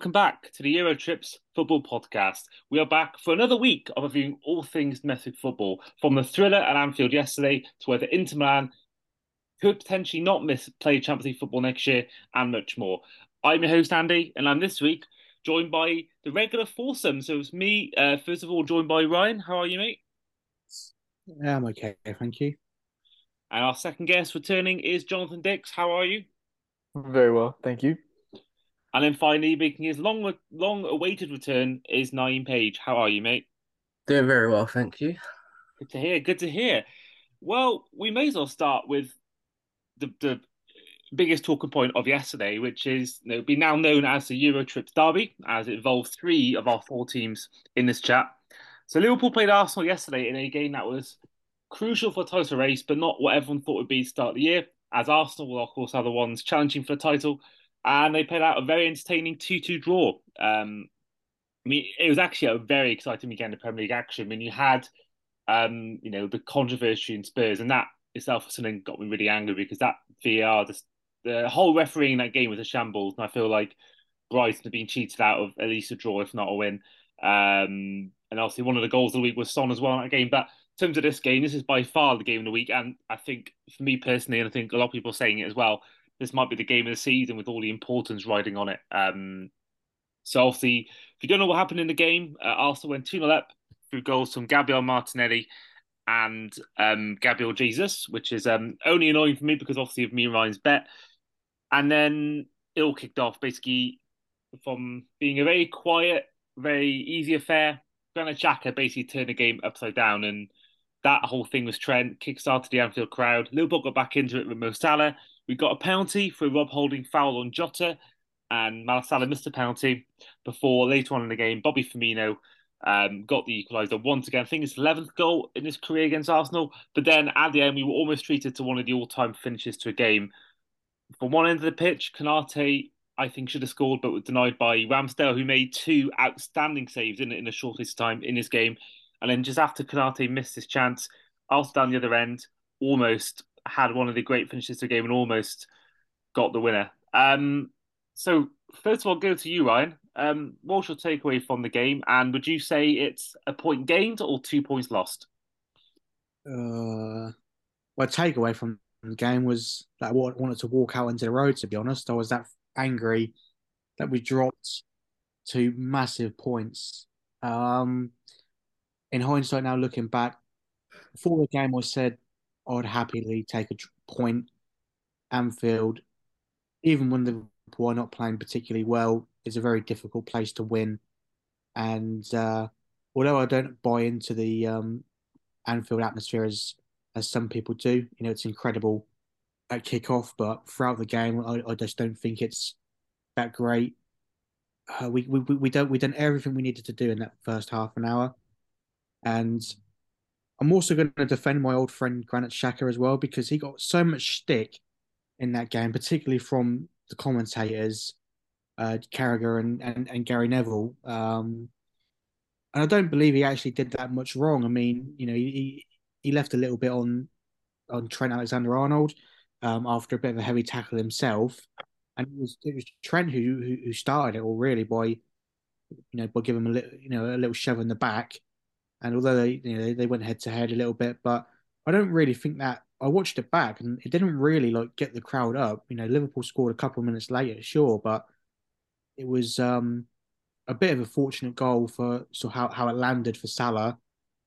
welcome back to the Eurotrips Football Podcast. We are back for another week of reviewing all things domestic football, from the thriller at Anfield yesterday to whether Inter Milan could potentially not miss play Champions League football next year, and much more. I'm your host Andy, and I'm this week joined by the regular foursome. So it's me, uh, first of all, joined by Ryan. How are you, mate? Yeah, I'm okay, thank you. And our second guest returning is Jonathan Dix. How are you? Very well, thank you. And then finally, making his long, long awaited return is Nayim Page. How are you, mate? Doing very well, thank you. Good to hear. Good to hear. Well, we may as well start with the the biggest talking point of yesterday, which is you know, be now known as the Euro Trips Derby, as it involved three of our four teams in this chat. So Liverpool played Arsenal yesterday in a game that was crucial for the title race, but not what everyone thought would be the start of the year, as Arsenal will of course are the ones challenging for the title and they played out a very entertaining 2 2 draw. Um, I mean, it was actually a very exciting weekend of Premier League action. I mean, you had, um, you know, the controversy in Spurs, and that itself something got me really angry because that VAR, the, the whole refereeing that game was a shambles, and I feel like Brighton have been cheated out of at least a draw, if not a win. Um, and obviously, one of the goals of the week was Son as well in that game. But in terms of this game, this is by far the game of the week, and I think for me personally, and I think a lot of people are saying it as well, this might be the game of the season with all the importance riding on it. Um, so obviously, if you don't know what happened in the game, uh, Arsenal went 2 0 up through goals from Gabriel Martinelli and um, Gabriel Jesus, which is um, only annoying for me because obviously of me and Ryan's bet. And then it all kicked off basically from being a very quiet, very easy affair. Granit Xhaka basically turned the game upside down, and that whole thing was Trent kickstarted the Anfield crowd. Liverpool got back into it with Mo Salah, we got a penalty for Rob Holding foul on Jota, and Salah missed a penalty before later on in the game, Bobby Firmino um, got the equaliser once again. I think it's 11th goal in his career against Arsenal. But then at the end, we were almost treated to one of the all time finishes to a game. From one end of the pitch, Konate, I think, should have scored, but was denied by Ramsdale, who made two outstanding saves in, in the shortest time in his game. And then just after Konate missed his chance, Arsenal down the other end almost had one of the great finishes to the game and almost got the winner. Um, so first of all, go to you, Ryan. Um, what's your takeaway from the game, and would you say it's a point gained or two points lost? Uh, my takeaway from the game was that I wanted to walk out into the road. To be honest, I was that angry that we dropped two massive points. Um, in hindsight, now looking back, before the game, I said I'd happily take a point. Anfield, even when Liverpool are not playing particularly well, is a very difficult place to win. And uh, although I don't buy into the um, Anfield atmosphere as as some people do, you know, it's incredible at kickoff, but throughout the game, I, I just don't think it's that great. Uh, we, we we don't we done everything we needed to do in that first half an hour, and I'm also going to defend my old friend Granit Xhaka as well because he got so much stick in that game, particularly from the commentators, uh, Carragher and, and, and Gary Neville. Um, and I don't believe he actually did that much wrong. I mean, you know, he he left a little bit on on Trent Alexander Arnold um, after a bit of a heavy tackle himself, and it was it was Trent who who, who started it all really by you know by giving him a little you know a little shove in the back and although they you know they went head to head a little bit, but I don't really think that I watched it back and it didn't really like get the crowd up. You know, Liverpool scored a couple of minutes later, sure, but it was um, a bit of a fortunate goal for so how, how it landed for Salah.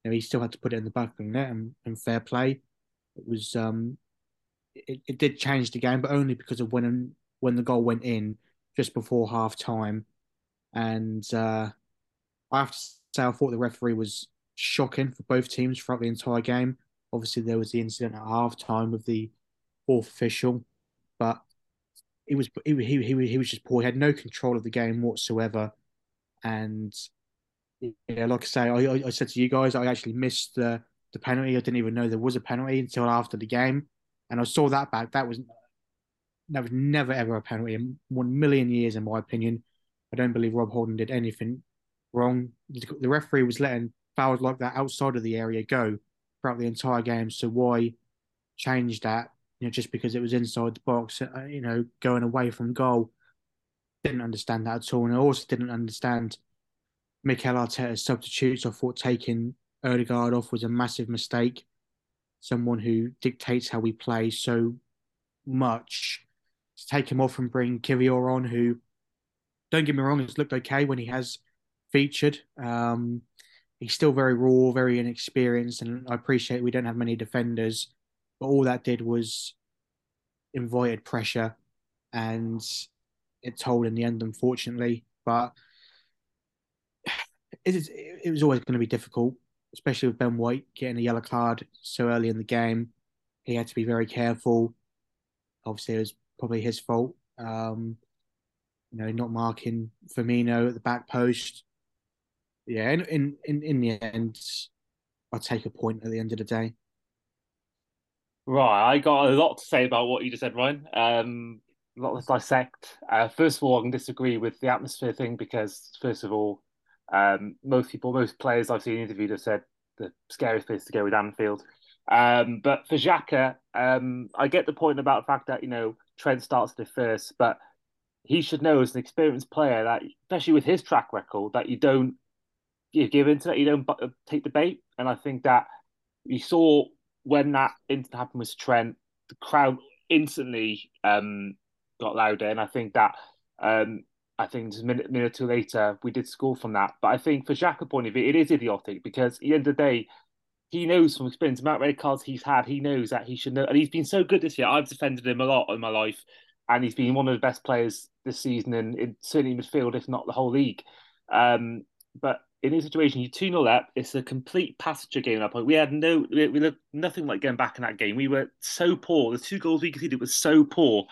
You know, he still had to put it in the back of the net and, and fair play. It was um, it, it did change the game, but only because of when when the goal went in just before half time. And uh, I have to say, I thought the referee was shocking for both teams throughout the entire game. Obviously, there was the incident at half time with the fourth official, but he was he, he, he, he was just poor. He had no control of the game whatsoever. And yeah, like I say, I, I said to you guys, I actually missed the, the penalty. I didn't even know there was a penalty until after the game. And I saw that back. That was that was never ever a penalty in one million years, in my opinion. I don't believe Rob Holding did anything wrong. The referee was letting fouls like that outside of the area go throughout the entire game. So why change that? You know, just because it was inside the box, uh, you know, going away from goal. didn't understand that at all, and I also didn't understand Mikel Arteta's substitutes. I thought taking Odegaard off was a massive mistake. Someone who dictates how we play so much. To take him off and bring Kiwior on, who, don't get me wrong, has looked okay when he has featured. Um, he's still very raw, very inexperienced, and I appreciate we don't have many defenders, but all that did was invited pressure, and it told in the end, unfortunately. But it, is, it was always going to be difficult, especially with Ben White getting a yellow card so early in the game. He had to be very careful. Obviously, it was probably his fault. Um, you know, not marking Firmino at the back post. Yeah, in in in, in the end, I'll take a point at the end of the day. Right, I got a lot to say about what you just said, Ryan. Um, a lot to dissect. Uh, first of all, I can disagree with the atmosphere thing because, first of all, um, most people, most players I've seen interviewed have said the scariest place to go with Anfield. Um, but for Xhaka, um, I get the point about the fact that you know Trent starts the first, but he should know as an experienced player that, especially with his track record, that you don't you give into that, you don't take the bait. And I think that you saw when that incident happened with Trent, the crowd instantly um, got louder, and I think that um, I think just a minute, minute or two later, we did score from that. But I think for Xhaka's point of view, it is idiotic because at the end of the day, he knows from experience, the amount of red cards he's had, he knows that he should know. And he's been so good this year. I've defended him a lot in my life, and he's been one of the best players this season, and in, certainly in midfield, if not the whole league. Um, but in this situation, you 2 0 up, it's a complete passenger game at that point. We had no, we, we looked nothing like going back in that game. We were so poor. The two goals we conceded were so poor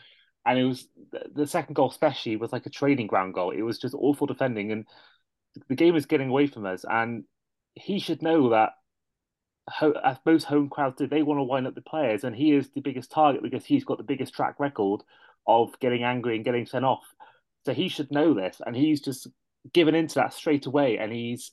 and it was the second goal especially was like a training ground goal. It was just awful defending, and the game was getting away from us. And he should know that as most home crowds do, they want to wind up the players, and he is the biggest target because he's got the biggest track record of getting angry and getting sent off. So he should know this, and he's just given into that straight away, and he's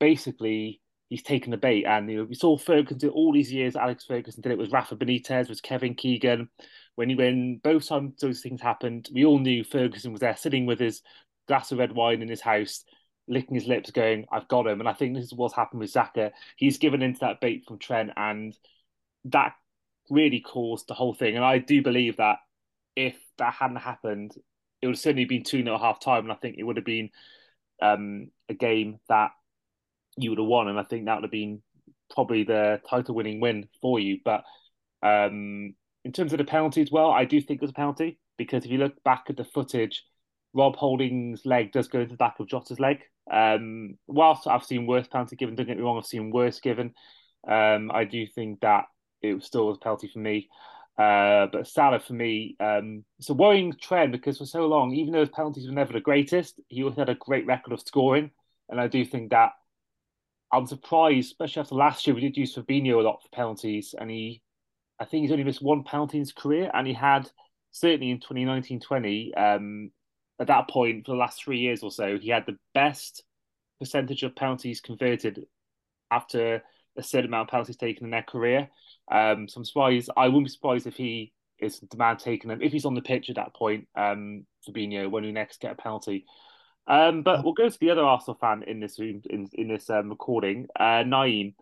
basically he's taken the bait. And you know, we saw Ferguson do all these years. Alex Ferguson did it with Rafa Benitez, with Kevin Keegan when when both times those things happened, we all knew Ferguson was there, sitting with his glass of red wine in his house, licking his lips, going, "I've got him." And I think this is what's happened with Xhaka. He's given into that bait from Trent, and that really caused the whole thing. And I do believe that if that hadn't happened, it would have certainly been two 0 half time, and I think it would have been um, a game that you would have won, and I think that would have been probably the title winning win for you. But um, in terms of the penalty as well, I do think there's a penalty because if you look back at the footage, Rob Holding's leg does go into the back of Jota's leg. Um, whilst I've seen worse penalty given, don't get me wrong, I've seen worse given. Um, I do think that it was still a penalty for me. Uh, but Salah for me, um, it's a worrying trend because for so long, even though his penalties were never the greatest, he always had a great record of scoring. And I do think that I'm surprised, especially after last year, we did use Fabinho a lot for penalties, and he I think he's only missed one penalty in his career, and he had certainly in 2019-20. Um, at that point, for the last three years or so, he had the best percentage of penalties converted after a certain amount of penalties taken in their career. Um, so I'm surprised. I wouldn't be surprised if he is demand taking and if he's on the pitch at that point, um, Fabinho, when we next get a penalty. Um, but we'll go to the other Arsenal fan in this room in in this um, recording, uh, Nayim.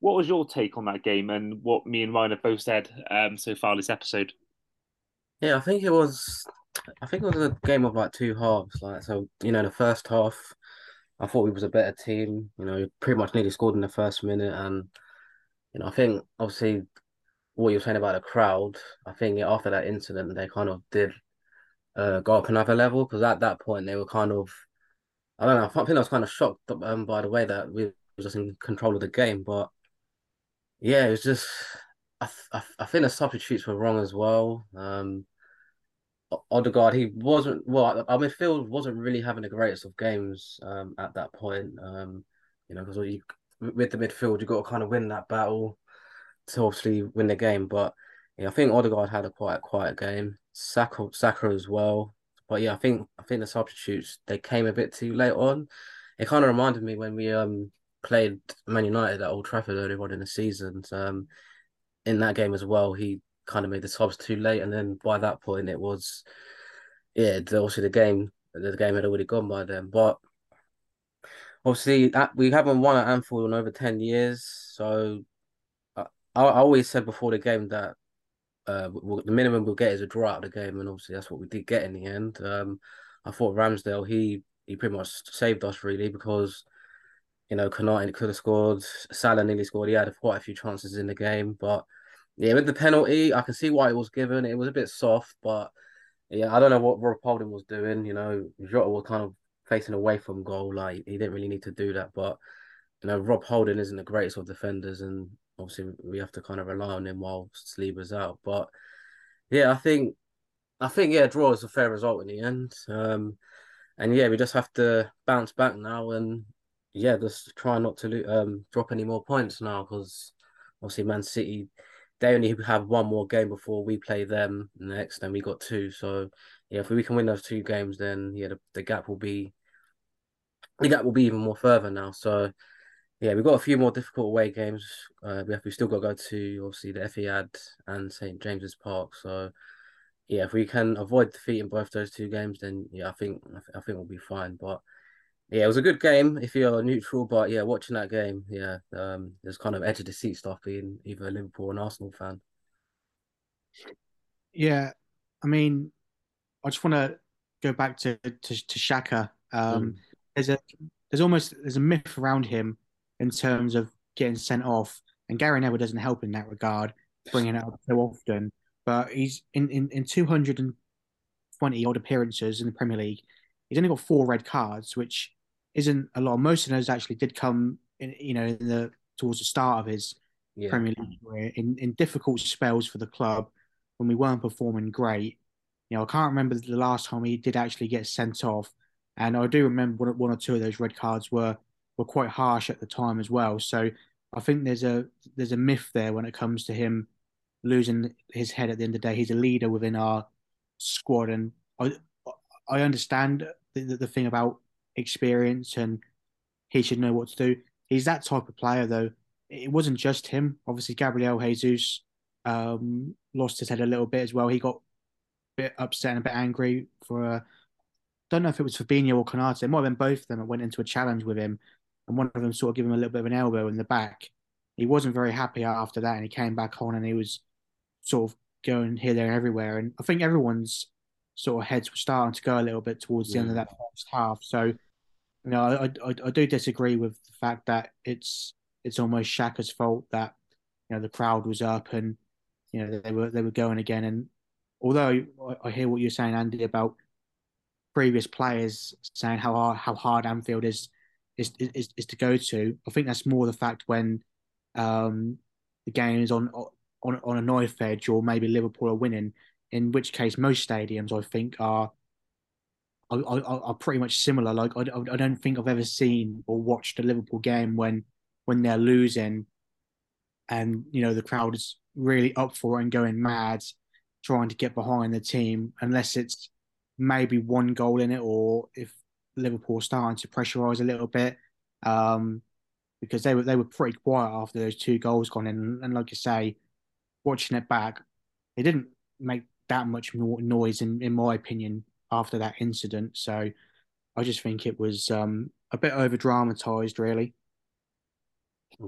What was your take on that game and what me and Ryan have both said um, so far this episode? Yeah, I think it was. I think it was a game of like two halves. Like so, you know, the first half, I thought we was a better team. You know, pretty much nearly scored in the first minute, and you know, I think obviously what you're saying about the crowd. I think after that incident, they kind of did uh, go up another level because at that point they were kind of. I don't know. I think I was kind of shocked um, by the way that we were just in control of the game, but yeah, it was just I, I, I think the substitutes were wrong as well. Um, Odegaard, he wasn't well. Our midfield wasn't really having the greatest of games um, at that point. Um, you know, because with the midfield, you got to kind of win that battle to obviously win the game. But yeah, I think Odegaard had a quite quiet game. Saka, Saka as well. But yeah, I think I think the substitutes they came a bit too late on. It kind of reminded me when we um played Man United at Old Trafford earlier on in the season. Um, in that game as well, he kind of made the subs too late, and then by that point, it was yeah, also the game the game had already gone by then. But obviously, we haven't won at Anfield in over ten years, so I, I always said before the game that uh, we'll, the minimum we'll get is a draw out of the game, and obviously that's what we did get in the end. Um, I thought Ramsdale he he pretty much saved us really because you know Konate could have scored, Salah nearly scored. He had quite a few chances in the game, but yeah, with the penalty, I can see why it was given. It was a bit soft, but yeah, I don't know what Rob Holding was doing. You know, Jota was kind of facing away from goal, like he didn't really need to do that, but you know, Rob Holding isn't the greatest of defenders, and obviously we have to kind of rely on him while Saliba's out. But yeah, I think I think yeah, draw is a fair result in the end. Um, and yeah, we just have to bounce back now and yeah, just try not to um drop any more points now because obviously Man City they only have one more game before we play them next, and we got two. So yeah, if we can win those two games, then yeah, the, the gap will be the gap will be even more further now. So yeah, we've got a few more difficult away games. Uh, we have we still got to go to obviously the Etihad and St James's Park. So yeah, if we can avoid defeating both those two games, then yeah, I think I think we'll be fine. But yeah, it was a good game if you're neutral. But yeah, watching that game, yeah, um, there's kind of edge of the seat stuff being either a Liverpool or an Arsenal fan. Yeah, I mean, I just want to go back to to, to Xhaka. Um, mm. There's a there's almost there's a myth around him in terms of getting sent off. And Gary Neville doesn't help in that regard, bringing it up so often. But he's in, in, in 220 odd appearances in the Premier League, he's only got four red cards, which isn't a lot. of Most of those actually did come in, you know, in the towards the start of his yeah. Premier League career in, in difficult spells for the club when we weren't performing great. You know, I can't remember the last time he did actually get sent off, and I do remember one, or two of those red cards were were quite harsh at the time as well. So I think there's a there's a myth there when it comes to him losing his head at the end of the day. He's a leader within our squad, and I I understand the, the thing about experience and he should know what to do. He's that type of player, though. It wasn't just him. Obviously, Gabriel Jesus um, lost his head a little bit as well. He got a bit upset and a bit angry for. Uh, don't know if it was Fabinho or Konate. It might have been both of them that went into a challenge with him and one of them sort of gave him a little bit of an elbow in the back. He wasn't very happy after that, and he came back on and he was sort of going here, there, and everywhere. And I think everyone's sort of heads were starting to go a little bit towards the yeah. end of that first half. So, you know, I, I, I do disagree with the fact that it's it's almost Xhaka's fault that you know the crowd was up and you know they were they were going again. And although I, I hear what you're saying, Andy, about previous players saying how hard how hard Anfield is is, is is to go to. I think that's more the fact when um, the game is on on on a knife edge, or maybe Liverpool are winning. In which case, most stadiums I think are are, are, are pretty much similar. Like I, I don't think I've ever seen or watched a Liverpool game when when they're losing, and you know the crowd is really up for it and going mad, trying to get behind the team, unless it's maybe one goal in it, or if Liverpool starting to pressurise a little bit um, because they were they were pretty quiet after those two goals gone in. And like you say, watching it back, it didn't make that much more noise in, in my opinion after that incident. So I just think it was um, a bit over dramatized, really.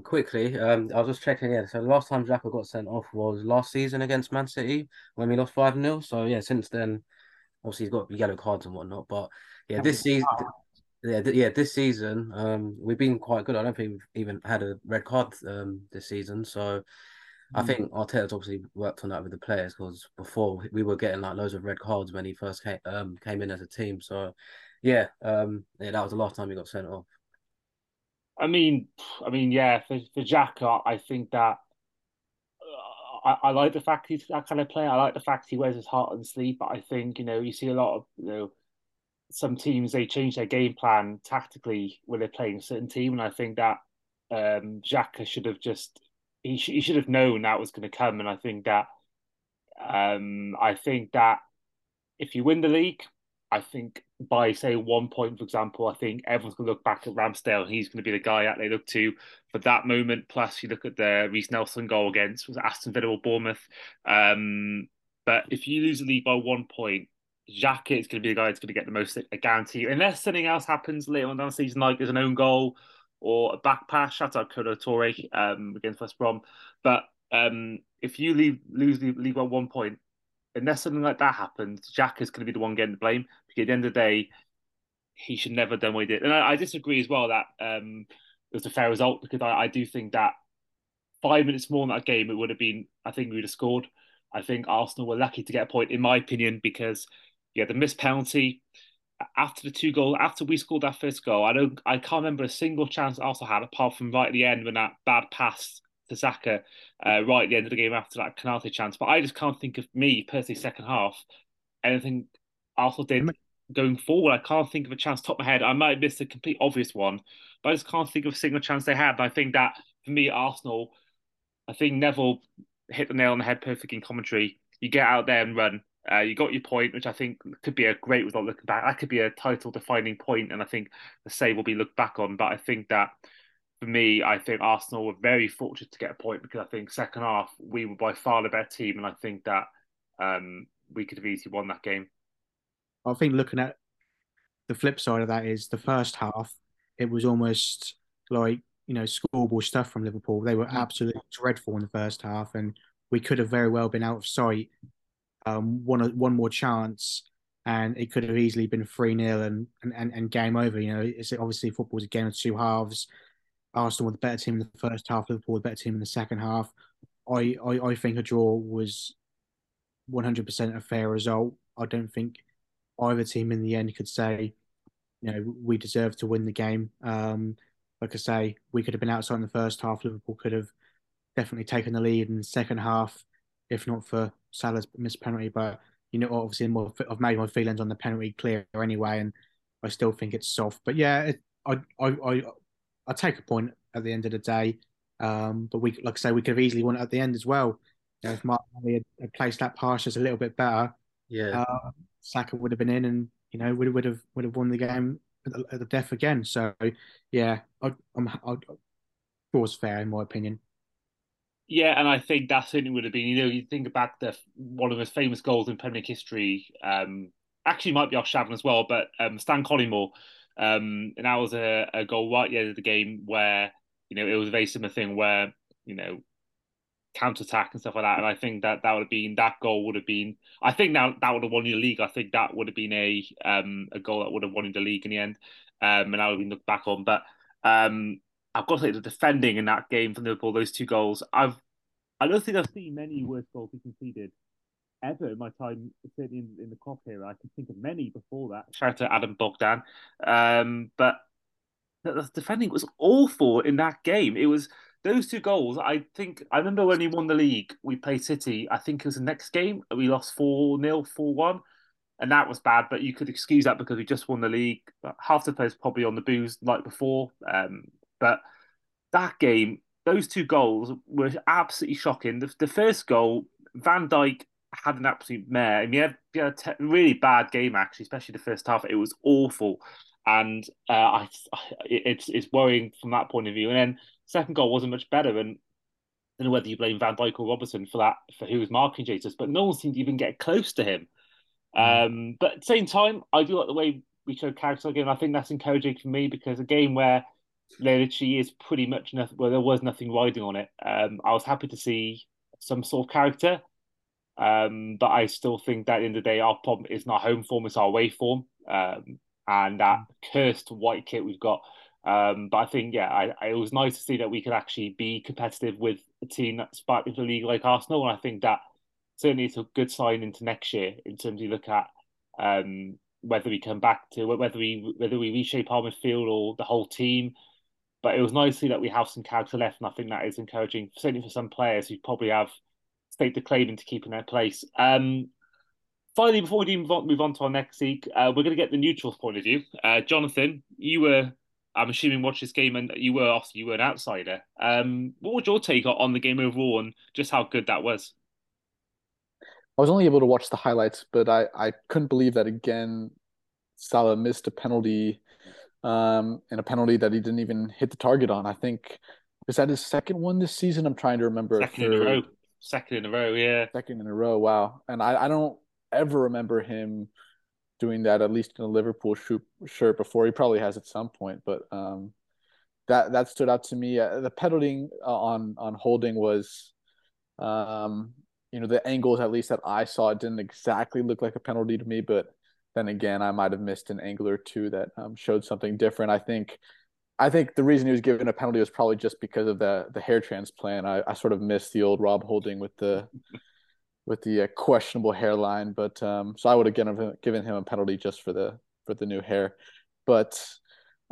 Quickly, um, I was just checking in. So the last time Xhaka got sent off was last season against Man City when we lost 5 0. So yeah, since then, obviously he's got yellow cards and whatnot. But yeah, this season, yeah, yeah, this season, um, we've been quite good. I don't think we've even had a red card um this season, so. I mm. think Arteta's obviously worked on that with the players because before we were getting like loads of red cards when he first came um came in as a team. So, yeah, um, yeah, that was the last time he got sent off. I mean, I mean, yeah, for for Xhaka, I think that uh, I, I like the fact he's that kind of player. I like the fact he wears his heart on sleeve. But I think you know you see a lot of you know some teams they change their game plan tactically when they're playing a certain team, and I think that um, Xhaka should have just he sh- he should have known that was going to come, and I think that um, I think that if you win the league, I think by say one point, for example, I think everyone's going to look back at Ramsdale. He's going to be the guy that they look to for that moment. Plus, you look at the Reiss Nelson goal against was Aston Villa or Bournemouth. Um, but if you lose the league by one point, Xhaka is going to be the guy that's going to get the most a guarantee, unless something else happens later on down the season, like there's an own goal or a back pass. Shout out Kolo Touré um, against West Brom. But um, if you leave lose on one point, unless something like that happens, Jack is going to be the one getting the blame. Because at the end of the day, he should never have done what he did. And I, I disagree as well that um, it was a fair result because I, I, do think that five minutes more in that game, it would have been, I think we would have scored. I think Arsenal were lucky to get a point, in my opinion, because yeah, the missed penalty after the two goal, after we scored that first goal, I don't, I can't remember a single chance Arsenal had apart from right at the end when that bad pass to Saka uh, right at the end of the game after that penalty chance. But I just can't think of me personally second half anything Arsenal did going forward. I can't think of a chance top of my head. I might have missed a complete obvious one, but I just can't think of a single chance they had. And I think that for me, Arsenal, I think Neville hit the nail on the head perfect in commentary. You get out there and run. Uh, you got your point, which I think could be a great result looking back. That could be a title defining point, and I think the save will be looked back on. But I think that for me, I think Arsenal were very fortunate to get a point because I think second half we were by far the better team, and I think that um, we could have easily won that game. I think looking at the flip side of that is the first half, it was almost like you know schoolboy stuff from Liverpool. They were mm. absolutely dreadful in the first half, and we could have very well been out of sight. Um, one one more chance, and it could have easily been three 0 and, and and game over. You know, it's obviously football's a game of two halves. Arsenal were the better team in the first half, Liverpool the better team in the second half. I, I, I think a draw was 100% a fair result. I don't think either team in the end could say, you know, we deserve to win the game. Um, like I say, we could have been outside in the first half. Liverpool could have definitely taken the lead in the second half, if not for Salah's missed penalty. But you know, obviously, more, I've made my feelings on the penalty clear anyway, and I still think it's soft. But yeah, it, I, I, I, I take a point at the end of the day. Um, but we, like I say, we could have easily won it at the end as well. You know, if Martinelli had, had placed that pass just a little bit better, yeah, uh, Saka would have been in, and you know would would have would have won the game at the, at the death again. So yeah, I, I'm I, was fair in my opinion. Yeah, and I think that certainly would have been. You know, you think back the one of the most famous goals in Premier League history. Um, actually, might be off Shaban as well, but um, Stan Collymore um, and that was a, a goal right at the end of the game where, you know, it was a very similar thing where, you know, counter attack and stuff like that. And I think that that would have been that goal would have been. I think now that would have won you the league. I think that would have been a um a goal that would have won you the league in the end. Um, and that would have been looked back on. But um, I've got to say the defending in that game for Liverpool, those two goals, I've I don't think I've seen many worse goals he conceded ever in my time certainly in, in the Klopp era. I can think of many before that. Shout out to Adam Bogdan. Um, but the, the defending was awful in that game. It was those two goals. I think I remember when we won the league, we played City. I think it was the next game. We lost 4 0, 4 1. And that was bad, but you could excuse that because we just won the league. Half the players probably on the booze like before. Um, but that game, those two goals were absolutely shocking. The, the first goal, Van Dijk had an absolute mare. I mean, he had, he had a te- really bad game actually, especially the first half. It was awful, and uh, I, it's it's worrying from that point of view. And then second goal wasn't much better, and I don't know whether you blame Van Dijk or Robertson for that for who was marking Jesus, but no one seemed to even get close to him. Mm. Um, but at the same time, I do like the way we showed character again. I think that's encouraging for me because a game where there literally is pretty much nothing, Well, there was nothing riding on it. Um, I was happy to see some sort of character. Um, but I still think that in the day, our problem is not home form, it's our away form. Um, and that cursed white kit we've got. Um, but I think, yeah, I, I, it was nice to see that we could actually be competitive with a team that's back into the league like Arsenal. And I think that certainly it's a good sign into next year in terms of you look at um, whether we come back to whether we whether we reshape our midfield or the whole team. But it was nice to see that we have some character left, and I think that is encouraging, certainly for some players who probably have stake the claim into keeping their place. Um, finally, before we move on, move on to our next league, uh, we're going to get the neutrals point of view. Uh, Jonathan, you were, I'm assuming, watched this game, and you were obviously you were an outsider. Um, what was your take on the game overall, and just how good that was? I was only able to watch the highlights, but I, I couldn't believe that again. Salah missed a penalty, um, and a penalty that he didn't even hit the target on. I think is that his second one this season? I'm trying to remember. Second in a row. Second in a row, yeah. Second in a row, wow. And I, I don't ever remember him doing that at least in a Liverpool shirt before. He probably has at some point, but um, that that stood out to me. Uh, the pedaling uh, on on holding was, um, you know, the angles at least that I saw it didn't exactly look like a penalty to me, but then again, I might have missed an angle or two that um, showed something different. I think. I think the reason he was given a penalty was probably just because of the the hair transplant. I, I sort of missed the old Rob Holding with the with the uh, questionable hairline, but um, so I would have given given him a penalty just for the for the new hair. But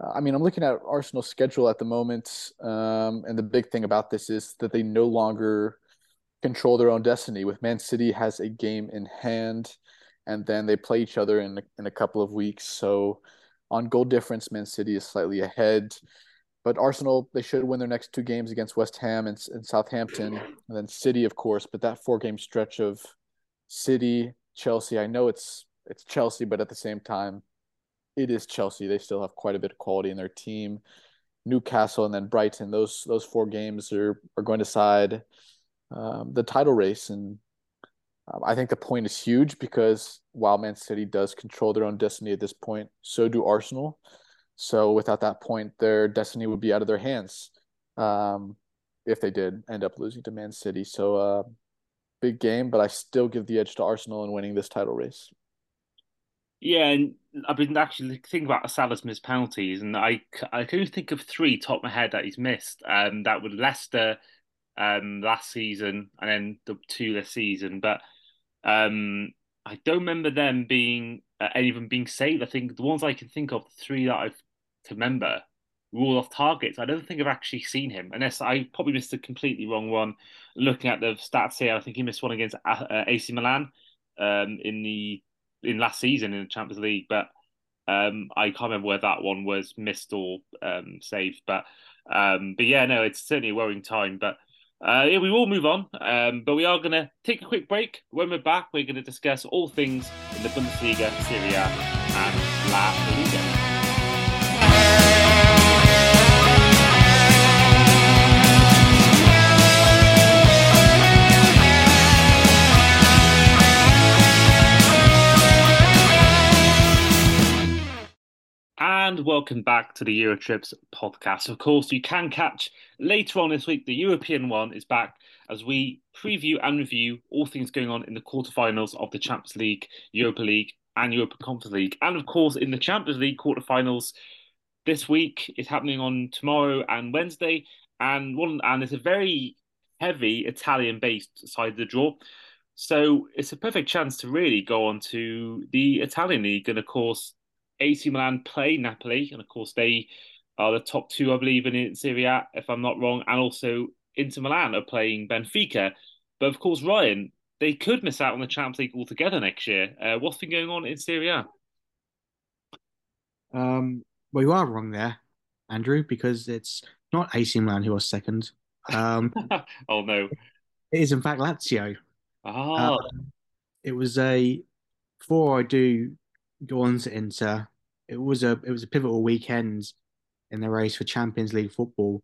uh, I mean, I'm looking at Arsenal's schedule at the moment, um, and the big thing about this is that they no longer control their own destiny. With Man City has a game in hand, and then they play each other in in a couple of weeks. So on goal difference, Man City is slightly ahead. But Arsenal, they should win their next two games against West Ham and, and Southampton, and then City, of course. But that four game stretch of City, Chelsea, I know it's it's Chelsea, but at the same time, it is Chelsea. They still have quite a bit of quality in their team. Newcastle and then Brighton. Those those four games are are going to side um, the title race, and um, I think the point is huge because while Man City does control their own destiny at this point, so do Arsenal. So without that point, their destiny would be out of their hands um, if they did end up losing to Man City. So uh, big game, but I still give the edge to Arsenal in winning this title race. Yeah, and I've been actually thinking about Salah's missed penalties, and I, I can only think of three top of my head that he's missed. Um, that were Leicester um, last season, and then the two this season. But um, I don't remember them being uh, any of them being saved. I think the ones I can think of, the three that I've to remember, rule off targets. I don't think I've actually seen him, unless I probably missed a completely wrong one. Looking at the stats here, I think he missed one against uh, AC Milan um, in the in last season in the Champions League, but um, I can't remember where that one was missed or um, saved. But um, but yeah, no, it's certainly a worrying time. But uh, yeah, we will move on. Um, but we are going to take a quick break. When we're back, we're going to discuss all things in the Bundesliga, Serie A, and La Liga. And welcome back to the Eurotrips podcast. Of course, you can catch later on this week, the European one is back as we preview and review all things going on in the quarterfinals of the Champions League, Europa League, and Europa Conference League. And of course, in the Champions League quarterfinals this week is happening on tomorrow and Wednesday. And one and it's a very heavy Italian based side of the draw. So it's a perfect chance to really go on to the Italian league. And of course, AC Milan play Napoli, and of course they are the top two, I believe, in Serie A, if I'm not wrong, and also Inter Milan are playing Benfica. But of course, Ryan, they could miss out on the Champions League altogether next year. Uh, what's been going on in Serie A? Um, well, you are wrong there, Andrew, because it's not AC Milan who are second. Um, oh no, it is in fact Lazio. Ah, uh, it was a before I do go on to Inter. It was a it was a pivotal weekend in the race for Champions League football.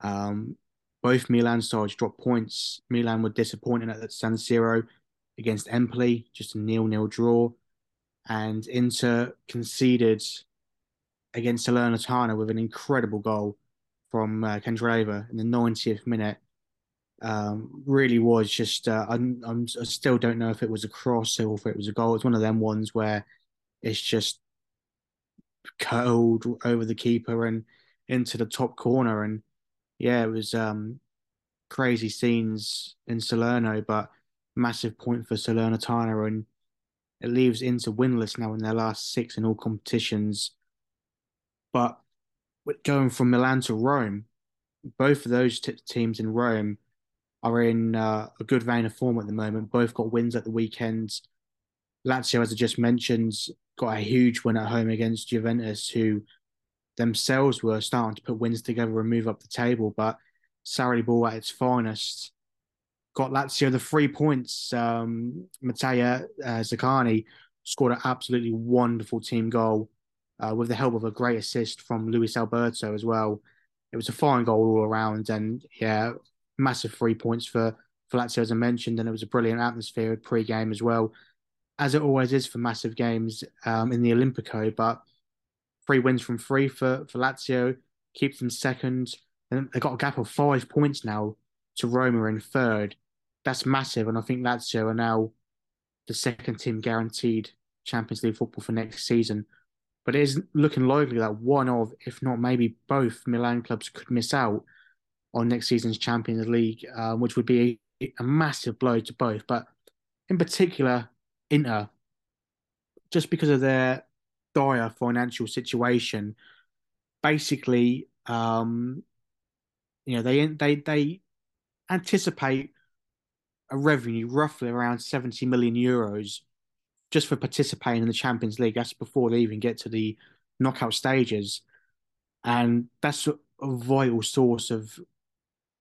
Um, both Milan sides dropped points. Milan were disappointed at San Siro against Empoli, just a nil-nil draw, and Inter conceded against Salernitana with an incredible goal from uh, Candreva in the 90th minute. Um, really was just uh, I'm, I'm, i still don't know if it was a cross or if it was a goal. It's one of them ones where it's just curled over the keeper and into the top corner. And yeah, it was um, crazy scenes in Salerno, but massive point for Salernitana. And it leaves Inter winless now in their last six in all competitions. But going from Milan to Rome, both of those t- teams in Rome are in uh, a good vein of form at the moment. Both got wins at the weekends. Lazio, as I just mentioned, got a huge win at home against Juventus, who themselves were starting to put wins together and move up the table. But Sarri ball at its finest got Lazio the three points. Um, Mattia uh, Zaccagni scored an absolutely wonderful team goal uh, with the help of a great assist from Luis Alberto as well. It was a fine goal all around, and yeah, massive three points for for Lazio as I mentioned, and it was a brilliant atmosphere pre-game as well as it always is for massive games um, in the Olimpico, but three wins from three for, for Lazio keeps them second. And they've got a gap of five points now to Roma in third. That's massive. And I think Lazio are now the second team guaranteed Champions League football for next season. But it is looking likely that one of, if not maybe both, Milan clubs could miss out on next season's Champions League, uh, which would be a, a massive blow to both. But in particular, Inter, just because of their dire financial situation, basically, um, you know, they they they anticipate a revenue roughly around 70 million euros just for participating in the Champions League. That's before they even get to the knockout stages. And that's a vital source of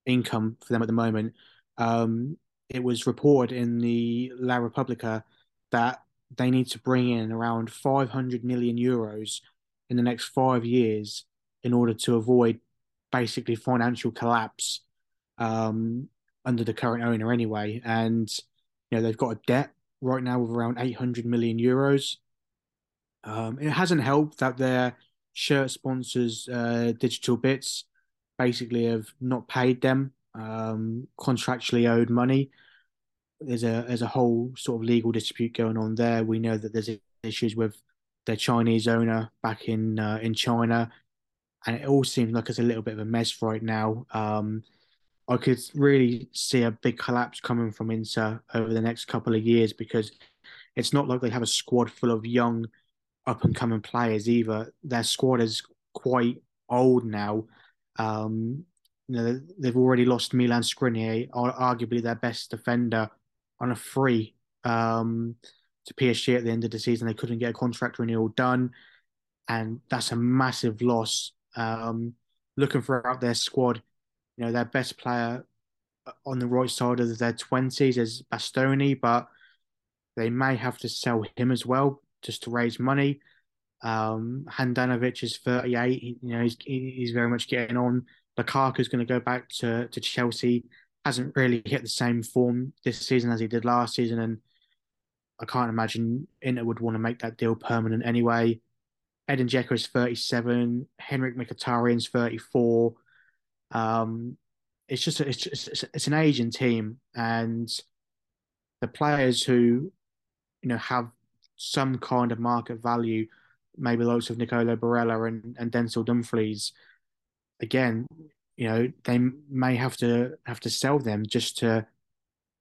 income for them at the moment. Um, it was reported in the La Repubblica that they need to bring in around 500 million euros in the next five years in order to avoid basically financial collapse um, under the current owner anyway. And you know they've got a debt right now of around 800 million euros. Um, it hasn't helped that their shirt sponsors, uh, Digital Bits, basically have not paid them um, contractually owed money. There's a there's a whole sort of legal dispute going on there. We know that there's issues with their Chinese owner back in uh, in China, and it all seems like it's a little bit of a mess right now. Um, I could really see a big collapse coming from Inter over the next couple of years because it's not like they have a squad full of young, up and coming players either. Their squad is quite old now. Um, you know, they've already lost Milan Skriniar, arguably their best defender, on a free um, to PSG at the end of the season. They couldn't get a contract renewal done, and that's a massive loss. Um, looking throughout their squad, you know, their best player on the right side of their twenties is Bastoni, but they may have to sell him as well just to raise money. Um, Handanovic is 38. He, you know, he's he's very much getting on. Lukaku is going to go back to to Chelsea. Hasn't really hit the same form this season as he did last season, and I can't imagine Inter would want to make that deal permanent anyway. Edin Dzeko is 37. Henrikh Mkhitaryan's 34. Um, it's just it's just, it's an aging team, and the players who you know have some kind of market value, maybe lots of Nicolo Barella and, and Denzel Dumfries, again, you know, they may have to have to sell them just to,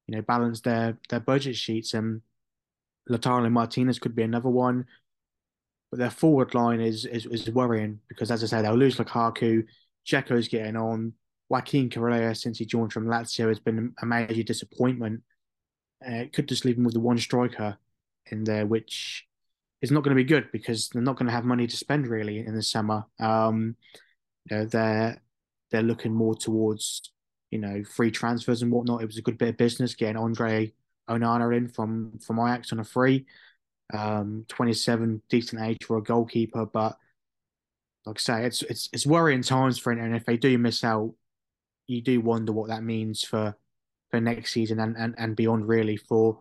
you know, balance their their budget sheets. And Lautaro Martinez could be another one, but their forward line is is, is worrying because, as I say, they'll lose Lukaku. Dzeko's getting on. Joaquin Correa, since he joined from Lazio, has been a major disappointment. Uh, it could just leave him with the one striker in there, which is not going to be good because they're not going to have money to spend really in the summer. Um, you know, they're they're looking more towards you know free transfers and whatnot. It was a good bit of business getting Andre Onana in from from Ajax on a free. Um, 27, decent age for a goalkeeper, but like I say, it's it's it's worrying times for Inter, and if they do miss out, you do wonder what that means for for next season and, and, and beyond really for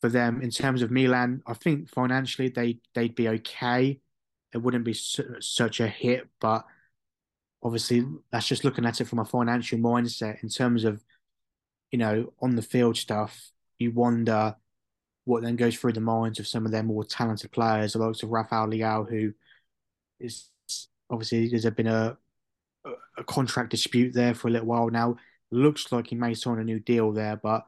for them in terms of Milan. I think financially they they'd be okay. It wouldn't be su- such a hit, but obviously that's just looking at it from a financial mindset in terms of you know on the field stuff. You wonder what then goes through the minds of some of their more talented players, the likes of Rafael Leao, who is obviously there's been a a contract dispute there for a little while now. Looks like he may sign a new deal there, but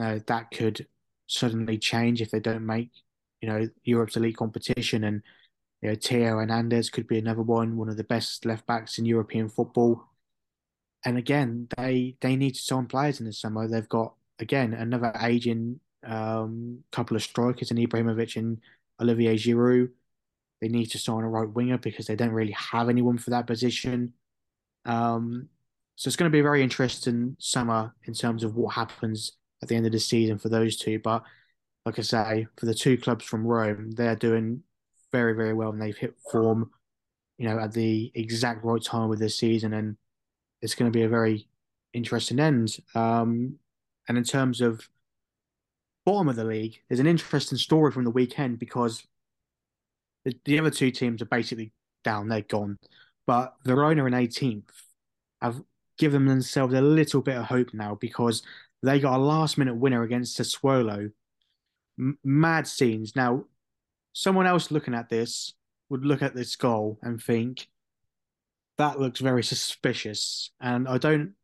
uh, that could suddenly change if they don't make you know Europe's elite competition. And you know, Theo Hernandez could be another one, one of the best left backs in European football. And again, they they need to sign players in the summer. They've got again another aging um, couple of strikers in Ibrahimovic and Olivier Giroud. They need to sign a right winger because they don't really have anyone for that position. Um, so it's going to be a very interesting summer in terms of what happens at the end of the season for those two. But like I say, for the two clubs from Rome, they're doing very, very well and they've hit form, you know, at the exact right time with this season. And it's going to be a very interesting end. Um, and in terms of bottom of the league, there's an interesting story from the weekend because the, the other two teams are basically down, they're gone. But Verona in 18th have given themselves a little bit of hope now because they got a last minute winner against Sassuolo. M- mad scenes. Now, someone else looking at this would look at this goal and think that looks very suspicious. And I don't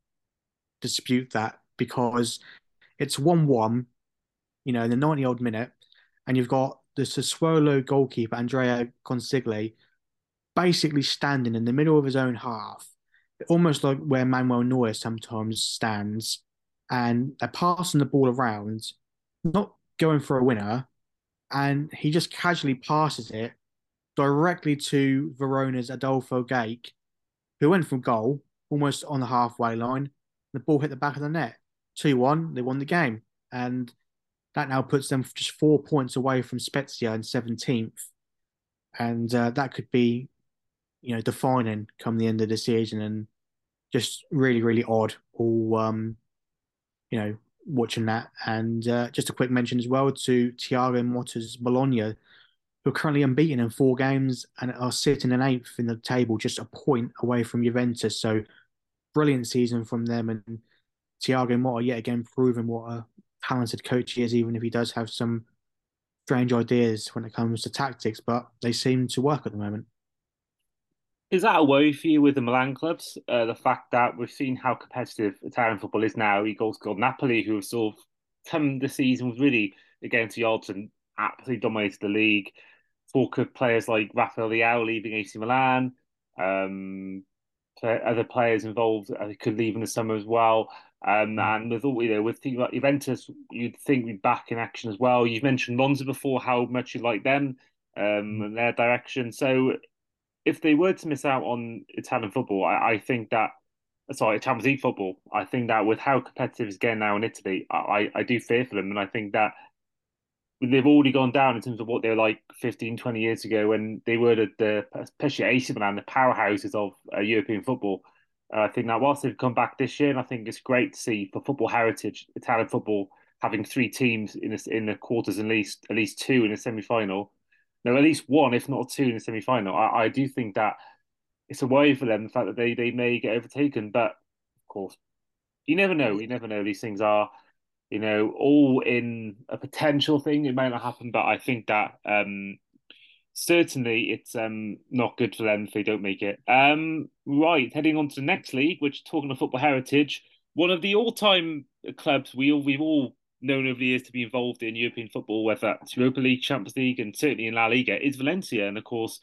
dispute that because it's 1 1, you know, in the 90 odd minute, and you've got the Sassuolo goalkeeper, Andrea Consigli, basically standing in the middle of his own half, almost like where Manuel Neuer sometimes stands, and they're passing the ball around, not going for a winner, and he just casually passes it directly to Verona's Adolfo Gaich, who went from goal almost on the halfway line. The ball hit the back of the net. 2 1, they won the game. And that now puts them just four points away from Spezia in 17th. And uh, that could be, you know, defining come the end of the season and just really, really odd. All, um, you know, watching that. And uh, just a quick mention as well to Thiago Motta's Bologna, who are currently unbeaten in four games and are sitting in eighth in the table, just a point away from Juventus. So brilliant season from them. And Thiago Motta yet again proving what a talented coach he is, even if he does have some strange ideas when it comes to tactics, but they seem to work at the moment. Is that a worry for you with the Milan clubs? Uh, the fact that we've seen how competitive Italian football is now. He goes to Napoli, who have sort of come the season was really against the odds and absolutely dominated the league. Talk of players like Rafael Leao leaving AC Milan, um, other players involved uh, could leave in the summer as well. Um, mm. And with all you know, with things like Juventus, you'd think we'd be back in action as well. You've mentioned Monza before, how much you like them um, mm. and their direction. So if they were to miss out on Italian football, I, I think that sorry, Champions League football, I think that with how competitive it's getting now in Italy, I, I do fear for them. And I think that they've already gone down in terms of what they were like 15, 20 years ago when they were the, the especially AC Milan, the powerhouses of uh, European football. Uh, I think that whilst they've come back this year, and I think it's great to see for football heritage, Italian football having three teams in the, in the quarters, at least at least two in the semi final. No, at least one, if not two, in the semi final. I, I do think that it's a worry for them the fact that they they may get overtaken, but of course, you never know. You never know. These things are you know, all in a potential thing. It may not happen, but I think that um, certainly it's um, not good for them if they don't make it. Um, right, heading on to the next league, which talking of football heritage, one of the all-time clubs we all, we've all known over the years to be involved in European football, whether it's Europa League, Champions League, and certainly in La Liga, is Valencia. And of course,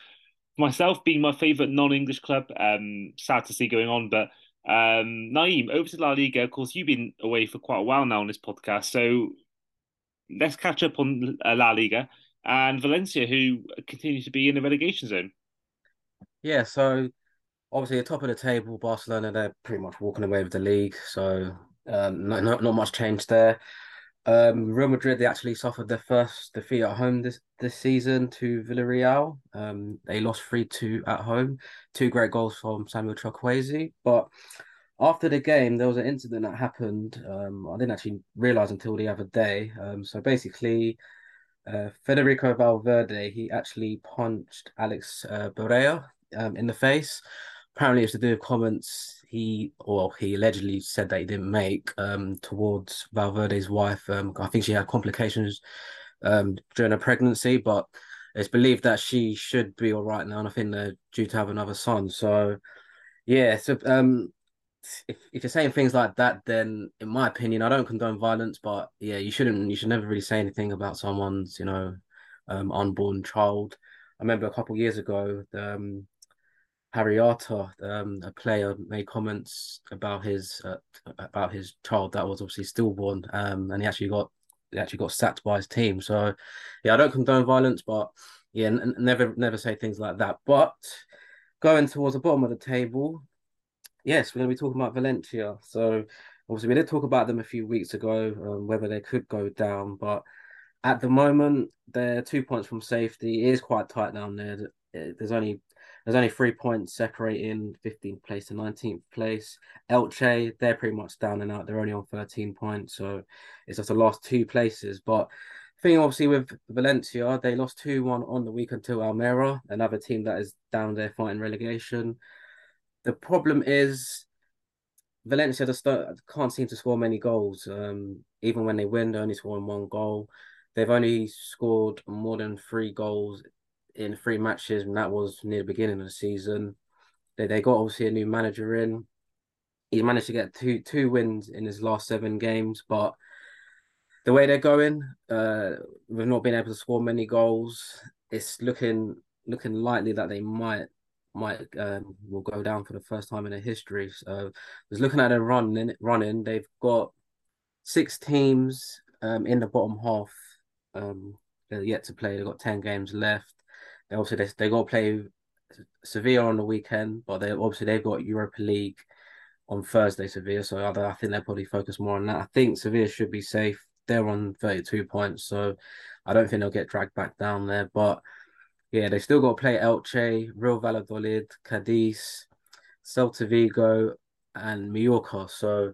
myself being my favourite non-English club, um, sad to see going on, but um, Nayim, over to La Liga. Of course, you've been away for quite a while now on this podcast, so let's catch up on uh, La Liga and Valencia, who continue to be in the relegation zone. Yeah, so obviously the top of the table, Barcelona, they're pretty much walking away with the league, so um, not, not not much change there. Um, Real Madrid they actually suffered their first defeat at home this this season to Villarreal. Um, they lost three two at home. Two great goals from Samuel Chukwueze. But after the game, there was an incident that happened. Um, I didn't actually realize until the other day. Um, so basically, uh, Federico Valverde he actually punched Alex uh, um, in the face. Apparently, it's to do with comments he or he allegedly said that he didn't make um, towards Valverde's wife. Um, I think she had complications um, during her pregnancy, but it's believed that she should be all right now, and I think they're due to have another son. So, yeah, so um, if if you're saying things like that, then in my opinion, I don't condone violence, but yeah, you shouldn't. You should never really say anything about someone's, you know, um, unborn child. I remember a couple years ago, um, Harry Arter, um, a player, made comments about his uh, about his child that was obviously stillborn, um, and he actually got he actually got sacked by his team. So, yeah, I don't condone violence, but yeah, n- never never say things like that. But going towards the bottom of the table, yes, we're going to be talking about Valencia. So, obviously, we did talk about them a few weeks ago, um, whether they could go down, but at the moment, they're two points from safety. It is quite tight down there. There's only there's only three points separating 15th place to 19th place. Elche, they're pretty much down and out. They're only on 13 points, so it's just the last two places. But thing obviously with Valencia, they lost 2-1 on the week until Almeria, another team that is down there fighting relegation. The problem is Valencia just can't seem to score many goals. Um, even when they win, they're only scoring one goal. They've only scored more than three goals in three matches, and that was near the beginning of the season. They they got obviously a new manager in. He managed to get two two wins in his last seven games, but the way they're going, uh, we've not been able to score many goals. It's looking looking likely that they might might um, will go down for the first time in their history. So, I was looking at a run running. They've got six teams um, in the bottom half. Um, they're yet to play. They've got ten games left. They also they they got to play Sevilla on the weekend, but they obviously they've got Europa League on Thursday. Sevilla, so I, I think they'll probably focus more on that. I think Sevilla should be safe. They're on thirty two points, so I don't think they'll get dragged back down there. But yeah, they still got to play Elche, Real Valladolid, Cadiz, Celta Vigo, and Mallorca. So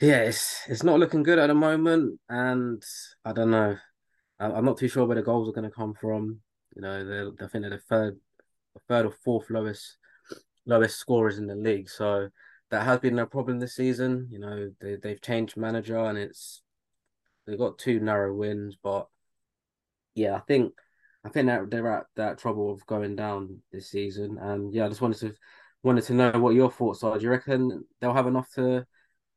yeah, it's it's not looking good at the moment, and I don't know. I'm not too sure where the goals are going to come from. You know, they're, I think they're the third, third or fourth lowest lowest scorers in the league. So that has been a problem this season. You know, they they've changed manager and it's they've got two narrow wins, but yeah, I think I think that they're at that trouble of going down this season. And yeah, I just wanted to wanted to know what your thoughts are. Do you reckon they'll have enough to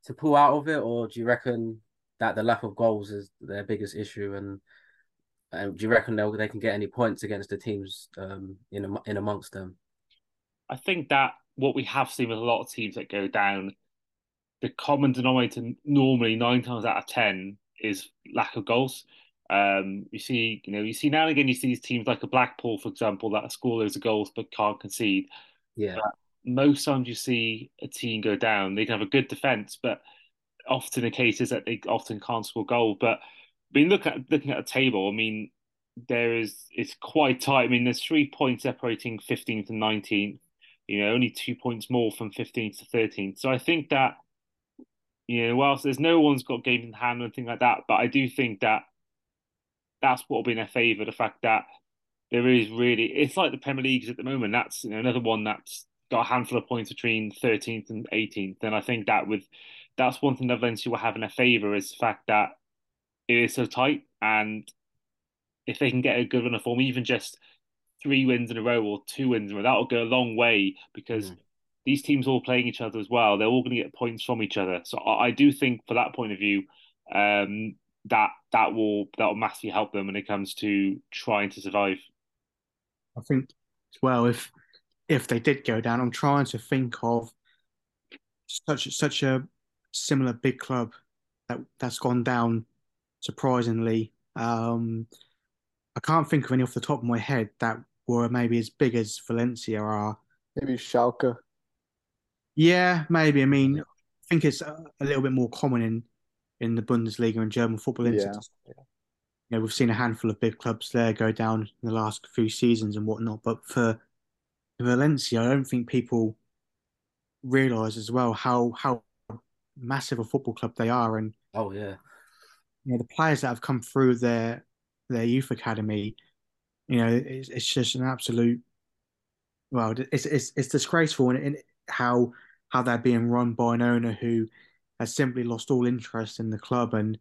to pull out of it, or do you reckon that the lack of goals is their biggest issue and um, do you reckon they they can get any points against the teams um, in in amongst them? I think that what we have seen with a lot of teams that go down, the common denominator normally nine times out of ten is lack of goals. Um, you see, you know, you see now and again, you see these teams like a Blackpool, for example, that score loads of goals but can't concede. Yeah. But most times you see a team go down, they can have a good defense, but often the case is that they often can't score goal. But I mean, look at looking at a table. I mean, there is it's quite tight. I mean, there's three points separating 15th and 19th. You know, only two points more from 15th to 13th. So I think that you know, whilst there's no one's got games in hand or anything like that, but I do think that that's what will be in their favour. The fact that there is really, it's like the Premier Leagues at the moment. That's you know, another one that's got a handful of points between 13th and 18th. And I think that with that's one thing that Valencia will have in their favour is the fact that it is so tight. And if they can get a good run of form, even just three wins in a row or two wins in a row, that'll go a long way because mm. these teams all playing each other as well. They're all going to get points from each other. So I, I do think, for that point of view, um, that that will that will massively help them when it comes to trying to survive. I think as well if if they did go down, I'm trying to think of such such a similar big club that that's gone down surprisingly. Um, I can't think of any off the top of my head that were maybe as big as Valencia are. Maybe Schalke. Yeah, maybe. I mean, I think it's a, a little bit more common in in the Bundesliga and German football. Yeah. You know, we've seen a handful of big clubs there go down in the last few seasons and whatnot. But for Valencia, I don't think people realise as well how how massive a football club they are. And oh yeah, you know the players that have come through their their youth academy, you know, it's, it's just an absolute. Well, it's it's it's disgraceful in, in how how they're being run by an owner who has simply lost all interest in the club and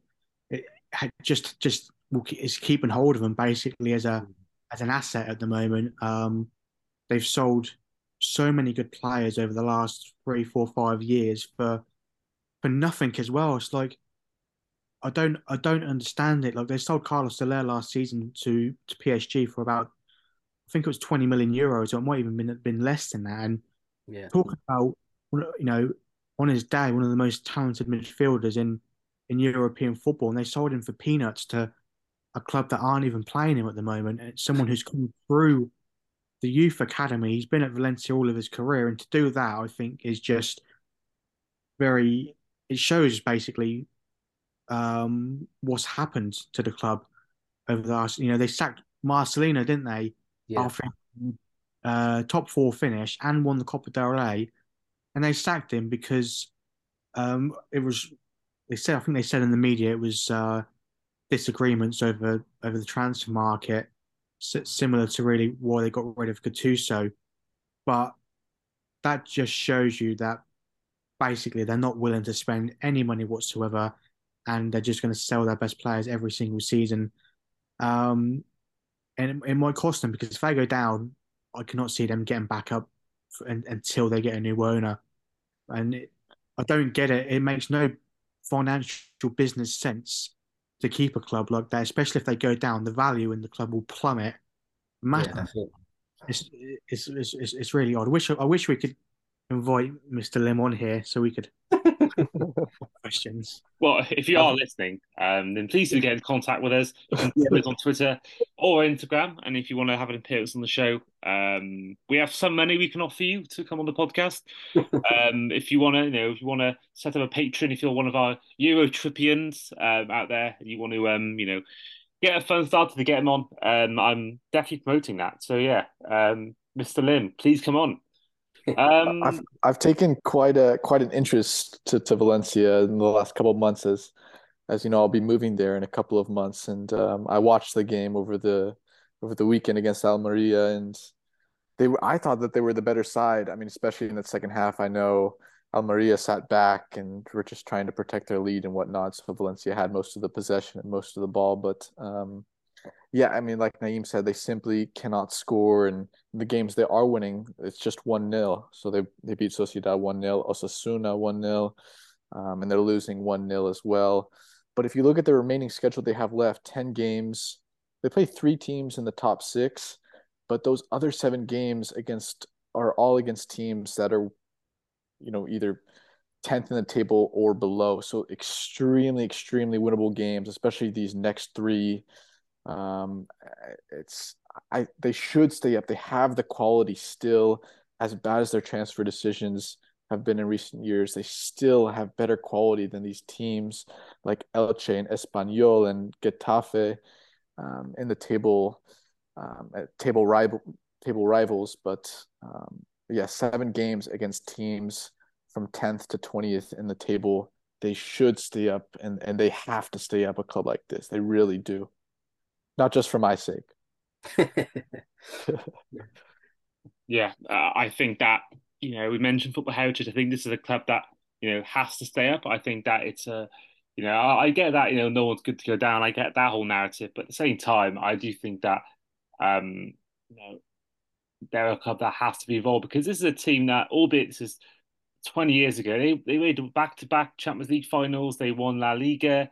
it had just just is keeping hold of them basically as a as an asset at the moment. Um, they've sold so many good players over the last three, four, five years for for nothing as well. It's like I don't I don't understand it. Like they sold Carlos Soler last season to to PSG for about I think it was twenty million euros, or it might even been been less than that. And yeah, talking about you know on his day one of the most talented midfielders in in European football, and they sold him for peanuts to a club that aren't even playing him at the moment. It's someone who's come through the youth academy. He's been at Valencia all of his career, and to do that, I think, is just very. It shows basically um, what's happened to the club over the last. You know, they sacked Marcelino, didn't they? Yeah. After uh, top four finish and won the Copa del Rey, and they sacked him because um, it was. They said I think they said in the media it was uh, disagreements over over the transfer market, similar to really why they got rid of Gattuso, but that just shows you that basically they're not willing to spend any money whatsoever, and they're just going to sell their best players every single season. Um, and it, it, might cost them because if they go down, I cannot see them getting back up for, and, until they get a new owner. And it, I don't get it. It makes no financial business sense to keep a club like that, especially if they go down. The value in the club will plummet massively. Yeah, it's, it's, it's, it's, really odd. I wish I wish we could invite Mr. Lim on here so we could questions. Well, if you are um, listening, um, then please do get in contact with us. You can follow us on Twitter or Instagram. And if you want to have an appearance on the show, um, we have some money we can offer you to come on the podcast. um, if you want to, you know, if you want to set up a patron, if you're one of our Euro Trippians um, out there, and you want to, um, you know, get a fun starter to get them on, um, I'm definitely promoting that. So yeah, um, Mr. Lim, please come on. Um, I've I've taken quite a quite an interest to, to Valencia in the last couple of months as as you know I'll be moving there in a couple of months and um, I watched the game over the over the weekend against Almeria and they were I thought that they were the better side. I mean, especially in the second half. I know Almeria sat back and were just trying to protect their lead and whatnot. So Valencia had most of the possession and most of the ball, but um, yeah, I mean, like Nayim said, they simply cannot score. And the games they are winning, it's just 1 0. So they, they beat Sociedad 1 0, Osasuna 1 0, um, and they're losing 1 0 as well. But if you look at the remaining schedule they have left 10 games, they play three teams in the top six, but those other seven games against are all against teams that are, you know, either 10th in the table or below. So extremely, extremely winnable games, especially these next three um, it's I they should stay up. They have the quality still, as bad as their transfer decisions have been in recent years. They still have better quality than these teams like Elche and Espanyol and Getafe um, in the table um, table rival table rivals. But um, yeah, seven games against teams from 10th to 20th in the table. They should stay up and, and they have to stay up a club like this. They really do not just for my sake. yeah, uh, I think that you know we mentioned football heritage. I think this is a club that you know has to stay up. I think that it's a you know I, I get that you know no one's good to go down. I get that whole narrative, but at the same time, I do think that um you know they're a club that has to be involved because this is a team that, albeit this is 20 years ago, they they made back to back Champions League finals. They won La Liga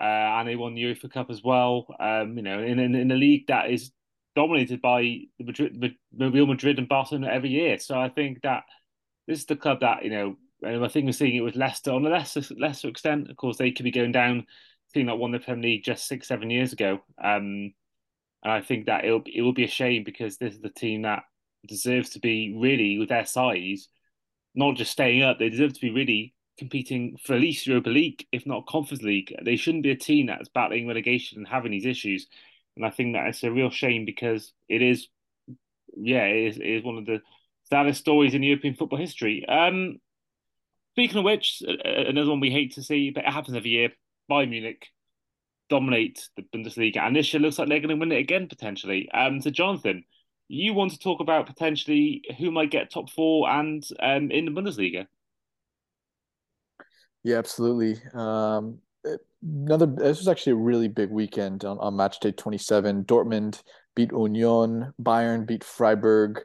uh, and they won the UEFA Cup as well. Um, you know, in, in, in a league that is dominated by the Madrid, Real Madrid and Barcelona every year. So I think that this is the club that you know. I think we're seeing it with Leicester on a lesser lesser extent. Of course, they could be going down. Team that won the Premier League just six seven years ago. Um, and I think that it'll it will be a shame because this is the team that deserves to be really with their size, not just staying up. They deserve to be really competing for at least Europa League, if not Conference League. They shouldn't be a team that's battling relegation and having these issues. And I think that it's a real shame because it is, yeah, it is, it is one of the saddest stories in European football history. Um, speaking of which, another one we hate to see, but it happens every year. Bayern Munich dominate the Bundesliga, and this year looks like they're going to win it again potentially. Um, so Jonathan, you want to talk about potentially who might get top four and um, in the Bundesliga? Yeah, absolutely. Um, another this was actually a really big weekend on, on match day 27. Dortmund beat Union, Bayern beat Freiburg.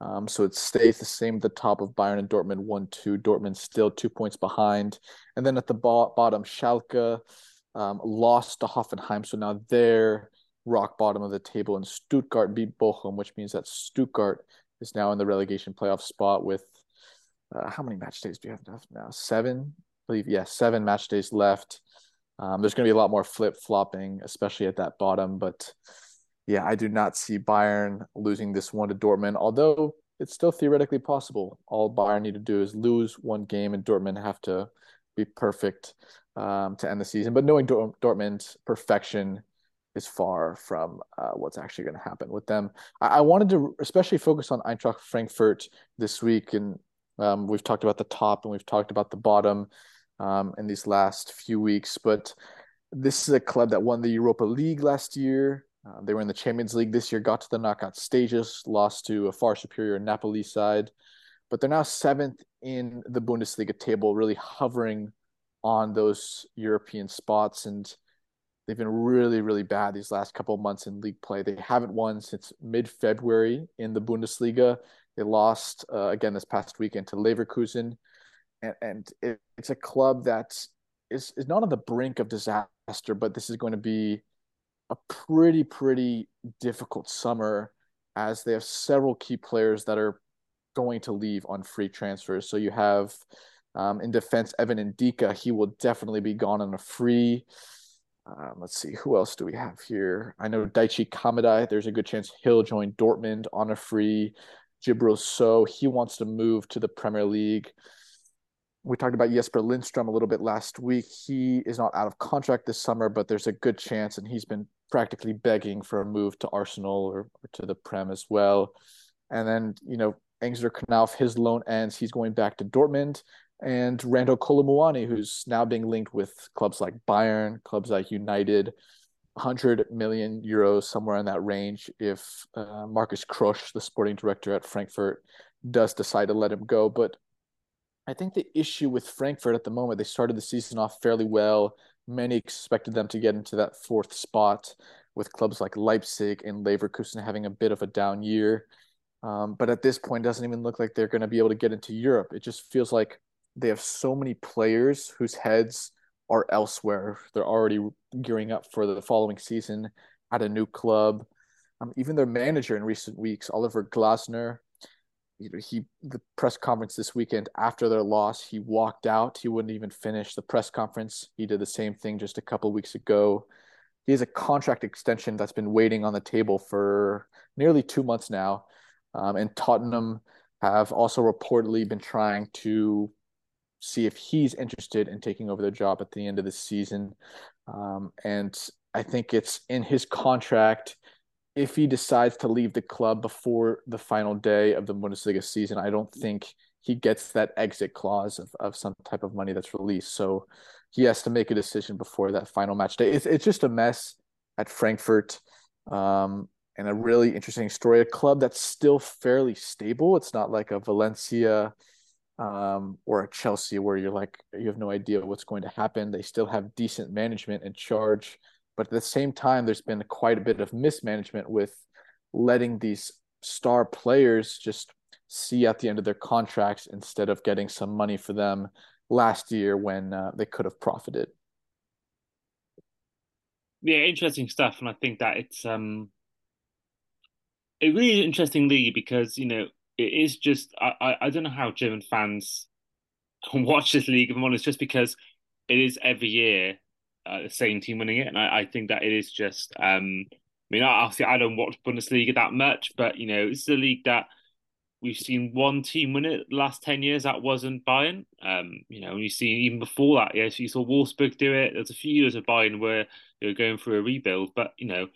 Um, so it stays the same at the top of Bayern and Dortmund 1 2. Dortmund still two points behind. And then at the bo- bottom, Schalke um, lost to Hoffenheim. So now they're rock bottom of the table. And Stuttgart beat Bochum, which means that Stuttgart is now in the relegation playoff spot with uh, how many match days do you have now? Seven believe, yeah, seven match days left. Um, there's going to be a lot more flip flopping, especially at that bottom. But yeah, I do not see Bayern losing this one to Dortmund, although it's still theoretically possible. All Bayern need to do is lose one game, and Dortmund have to be perfect um, to end the season. But knowing Dortmund, perfection is far from uh, what's actually going to happen with them. I, I, wanted to especially focus on Eintracht Frankfurt this week, and um, we've talked about the top and we've talked about the bottom um, in these last few weeks. But this is a club that won the Europa League last year. Uh, they were in the Champions League this year, got to the knockout stages, lost to a far superior Napoli side, but they're now seventh in the Bundesliga table, really hovering on those European spots. And they've been really, really bad these last couple of months in league play. They haven't won since mid February in the Bundesliga. They lost uh, again this past weekend to Leverkusen. And, and it, it's a club that is, is not on the brink of disaster, but this is going to be a pretty, pretty difficult summer as they have several key players that are going to leave on free transfers. So you have um, in defense, Evan Ndicka, he will definitely be gone on a free. Um, let's see, who else do we have here? I know Daichi Kamada, there's a good chance he'll join Dortmund on a free. Djibril Sow, he wants to move to the Premier League. We talked about Jesper Lindstrom a little bit last week. He is not out of contract this summer, but there's a good chance, and he's been practically begging for a move to Arsenal or, or to the Prem as well. And then, you know, Ansgar Knauff, his loan ends. He's going back to Dortmund. And Randal Kolo Muani, who's now being linked with clubs like Bayern, clubs like United, 100 million euros, somewhere in that range, if uh, Markus Krösche, the sporting director at Frankfurt, does decide to let him go. But I think the issue with Frankfurt at the moment, they started the season off fairly well. Many expected them to get into that fourth spot with clubs like Leipzig and Leverkusen having a bit of a down year. Um, but at this point, doesn't even look like they're going to be able to get into Europe. It just feels like they have so many players whose heads are elsewhere. They're already gearing up for the following season at a new club. Um, even their manager in recent weeks, Oliver Glasner, you know, he the press conference this weekend after their loss, he walked out. He wouldn't even finish the press conference. He did the same thing just a couple weeks ago. He has a contract extension that's been waiting on the table for nearly two months now. Um, and Tottenham have also reportedly been trying to see if he's interested in taking over the job at the end of the season. Um, and I think it's in his contract. If he decides to leave the club before the final day of the Bundesliga season, I don't think he gets that exit clause of, of some type of money that's released. So he has to make a decision before that final match day. It's, it's just a mess at Frankfurt. Um, and a really interesting story. A club that's still fairly stable. It's not like a Valencia um, or a Chelsea where you're like you have no idea what's going to happen. They still have decent management in charge, but at the same time, there's been quite a bit of mismanagement with letting these star players just see at the end of their contracts instead of getting some money for them last year when uh, they could have profited. Yeah, interesting stuff, and I think that it's um, a really interesting league because you know it is just I, I, I don't know how German fans watch this league if I'm honest, just because it is every year uh, the same team winning it, and I, I think that it is just. Um, I mean, obviously, I don't watch Bundesliga that much, but you know, it's a league that we've seen one team win it the last 10 years that wasn't Bayern. Um, you know, and you see even before that, yes, you saw Wolfsburg do it. There's a few years of Bayern where they were going through a rebuild, but you know,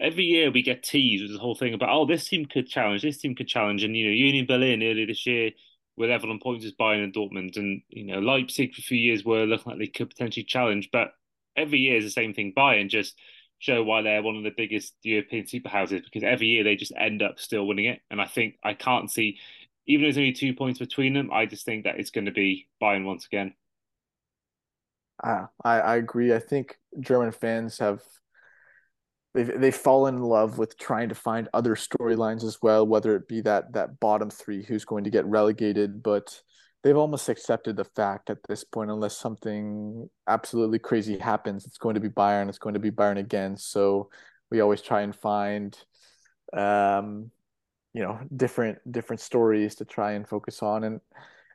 every year we get teased with the whole thing about oh this team could challenge, this team could challenge, and you know Union Berlin earlier this year were level on points as Bayern and Dortmund, and you know Leipzig for a few years were looking like they could potentially challenge, but every year is the same thing. Bayern just show why they're one of the biggest European superhouses because every year they just end up still winning it, and I think I can't see. Even though there's only two points between them, I just think that it's going to be Bayern once again. Uh, I, I agree. I think German fans have they've they've fallen in love with trying to find other storylines as well, whether it be that that bottom three who's going to get relegated, but they've almost accepted the fact at this point, unless something absolutely crazy happens, it's going to be Bayern, it's going to be Bayern again. So we always try and find um you know different different stories to try and focus on and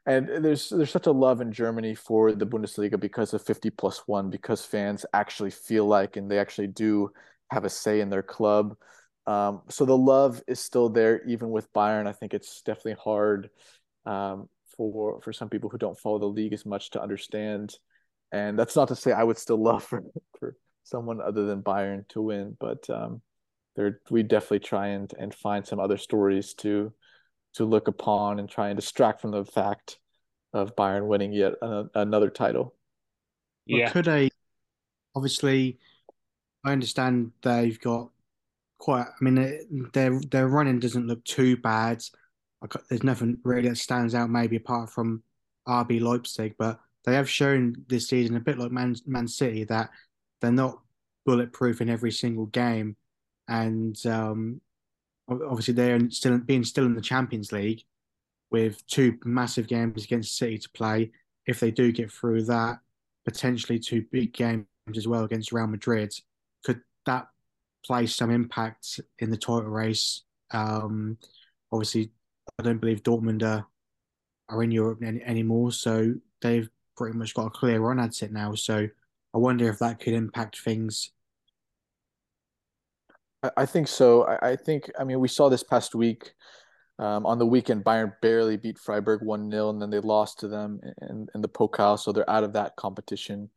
and there's there's such a love in Germany for the Bundesliga because of 50 plus 1 because fans actually feel like and they actually do have a say in their club. Um, so the love is still there, even with Bayern. I think it's definitely hard um, for for some people who don't follow the league as much to understand. And that's not to say I would still love for, for someone other than Bayern to win, but um, there we definitely try and and find some other stories to to look upon and try and distract from the fact of Bayern winning yet another title. Yeah. But could I? obviously I understand they've got quite. I mean, their their running doesn't look too bad. There's nothing really that stands out, maybe apart from RB Leipzig, but they have shown this season a bit like Man Man City that they're not bulletproof in every single game, and um, obviously they're still being still in the Champions League with two massive games against City to play. If they do get through that, potentially two big games as well against Real Madrid, could that play some impact in the title race? Um, obviously, I don't believe Dortmund are, are in Europe any, anymore, so they've pretty much got a clear run at it now. So I wonder if that could impact things. I think so. I think, I mean, we saw this past week. Um, on the weekend, Bayern barely beat Freiburg 1 0, and then they lost to them in, in the Pokal, so they're out of that competition.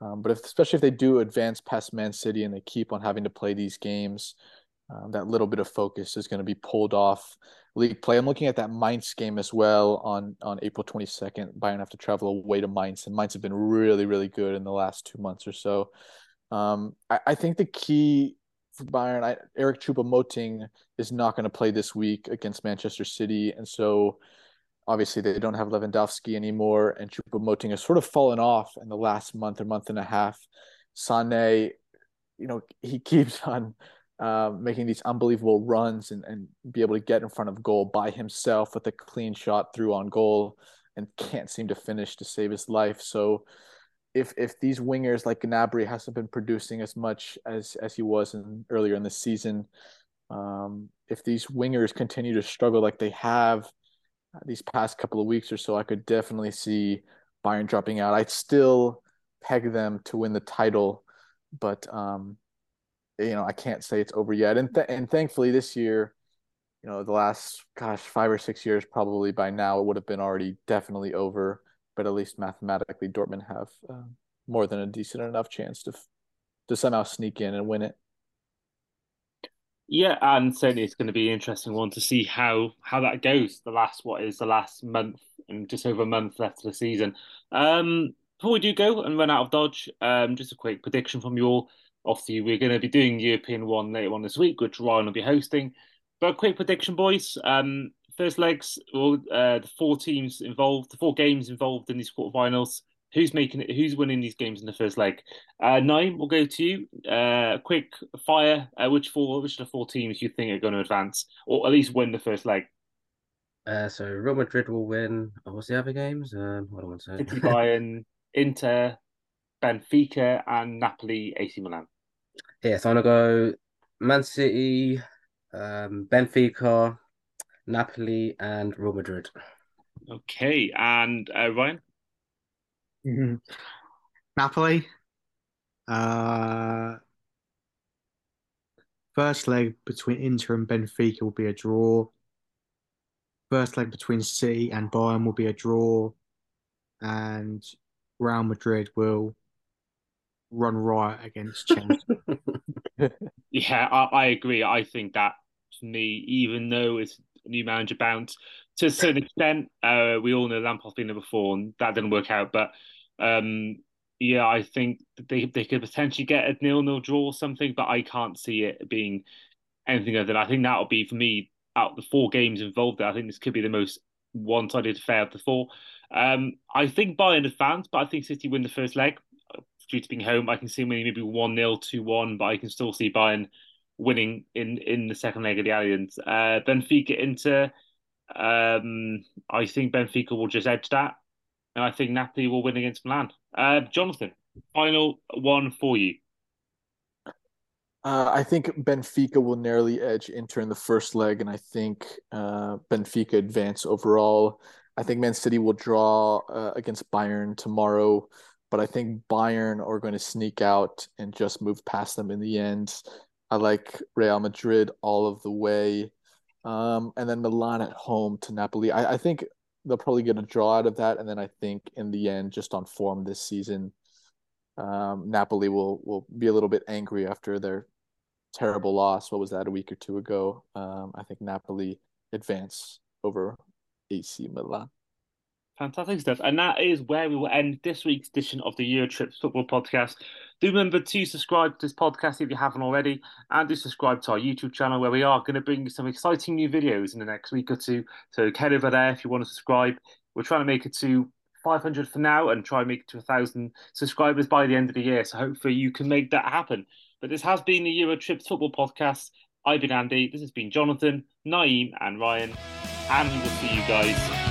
Um, but if, especially if they do advance past Man City and they keep on having to play these games, um, that little bit of focus is going to be pulled off league play. I'm looking at that Mainz game as well on on April 22nd. Bayern have to travel away to Mainz, and Mainz have been really, really good in the last two months or so. Um, I, I, think the key for Bayern, I, Eric Choupo-Moting is not going to play this week against Manchester City, and so obviously they don't have Lewandowski anymore, and Choupo-Moting has sort of fallen off in the last month or month and a half. Sane, you know, he keeps on uh, making these unbelievable runs and, and be able to get in front of goal by himself with a clean shot through on goal and can't seem to finish to save his life. So if if these wingers like Gnabry hasn't been producing as much as as he was in earlier in the season, um, if these wingers continue to struggle like they have these past couple of weeks or so, I could definitely see Bayern dropping out. I'd still peg them to win the title, but um, you know, I can't say it's over yet. And th- and thankfully this year, you know, the last gosh five or six years, probably by now it would have been already definitely over. But at least mathematically, Dortmund have uh, more than a decent enough chance to to somehow sneak in and win it. Yeah, and certainly it's going to be an interesting one to see how how that goes. The last what is the last month and just over a month left of the season. Um, before we do go and run out of dodge, um, just a quick prediction from you all obviously we're going to be doing European one later on this week, which Ryan will be hosting. But a quick prediction, boys. Um, first legs, well, uh, the four teams involved, the four games involved in these quarterfinals. Who's making it? Who's winning these games in the first leg? Uh, Nine, we'll go to you. Uh, quick fire. Uh, which four? Which of the four teams you think are going to advance, or at least win the first leg? Uh, so Real Madrid will win. Oh, what's the other games? Um, what do I want to say? City, Bayern, Inter, Benfica, and Napoli, AC Milan. Yeah, so I'm gonna go Man City, um, Benfica, Napoli, and Real Madrid. Okay, and uh, Ryan. Mm-hmm. Napoli. Uh, first leg between Inter and Benfica will be a draw. First leg between City and Bayern will be a draw, and Real Madrid will run riot against Chelsea. yeah, I, I, agree. I think that for me, even though it's a new manager bounce, to a certain extent, uh, we all know Lampard's been there before and that didn't work out. But um, yeah, I think they they could potentially get a nil nil draw or something, but I can't see it being anything other than I think that'll be for me out of the four games involved. I think this could be the most one sided affair of the four. Um, I think Bayern advance, but I think City win the first leg due to being home. I can see maybe 1 0, 2 1, but I can still see Bayern winning in, in the second leg of the Allianz. Uh, Benfica Inter, um, I think Benfica will just edge that. And I think Napoli will win against Milan. Uh, Jonathan, final one for you. Uh, I think Benfica will narrowly edge Inter in the first leg, and I think uh, Benfica advance overall. I think Man City will draw uh, against Bayern tomorrow but I think Bayern are going to sneak out and just move past them in the end. I like Real Madrid all of the way. Um, and then Milan at home to Napoli. I, I think they'll probably get a draw out of that. And then I think in the end, just on form this season, um, Napoli will will be a little bit angry after their terrible loss. What was that a week or two ago? Um, I think Napoli advance over AC Milan. Fantastic stuff. And that is where we will end this week's edition of the Eurotrips Football Podcast. Do remember to subscribe to this podcast if you haven't already, and do subscribe to our YouTube channel where we are going to bring you some exciting new videos in the next week or two. So head over there if you want to subscribe. We're trying to make it to 500 for now and try and make it to 1,000 subscribers by the end of the year. So hopefully you can make that happen. But this has been the Eurotrips Football Podcast. I've been Andy. This has been Jonathan, Nayim, and Ryan. And we will see you guys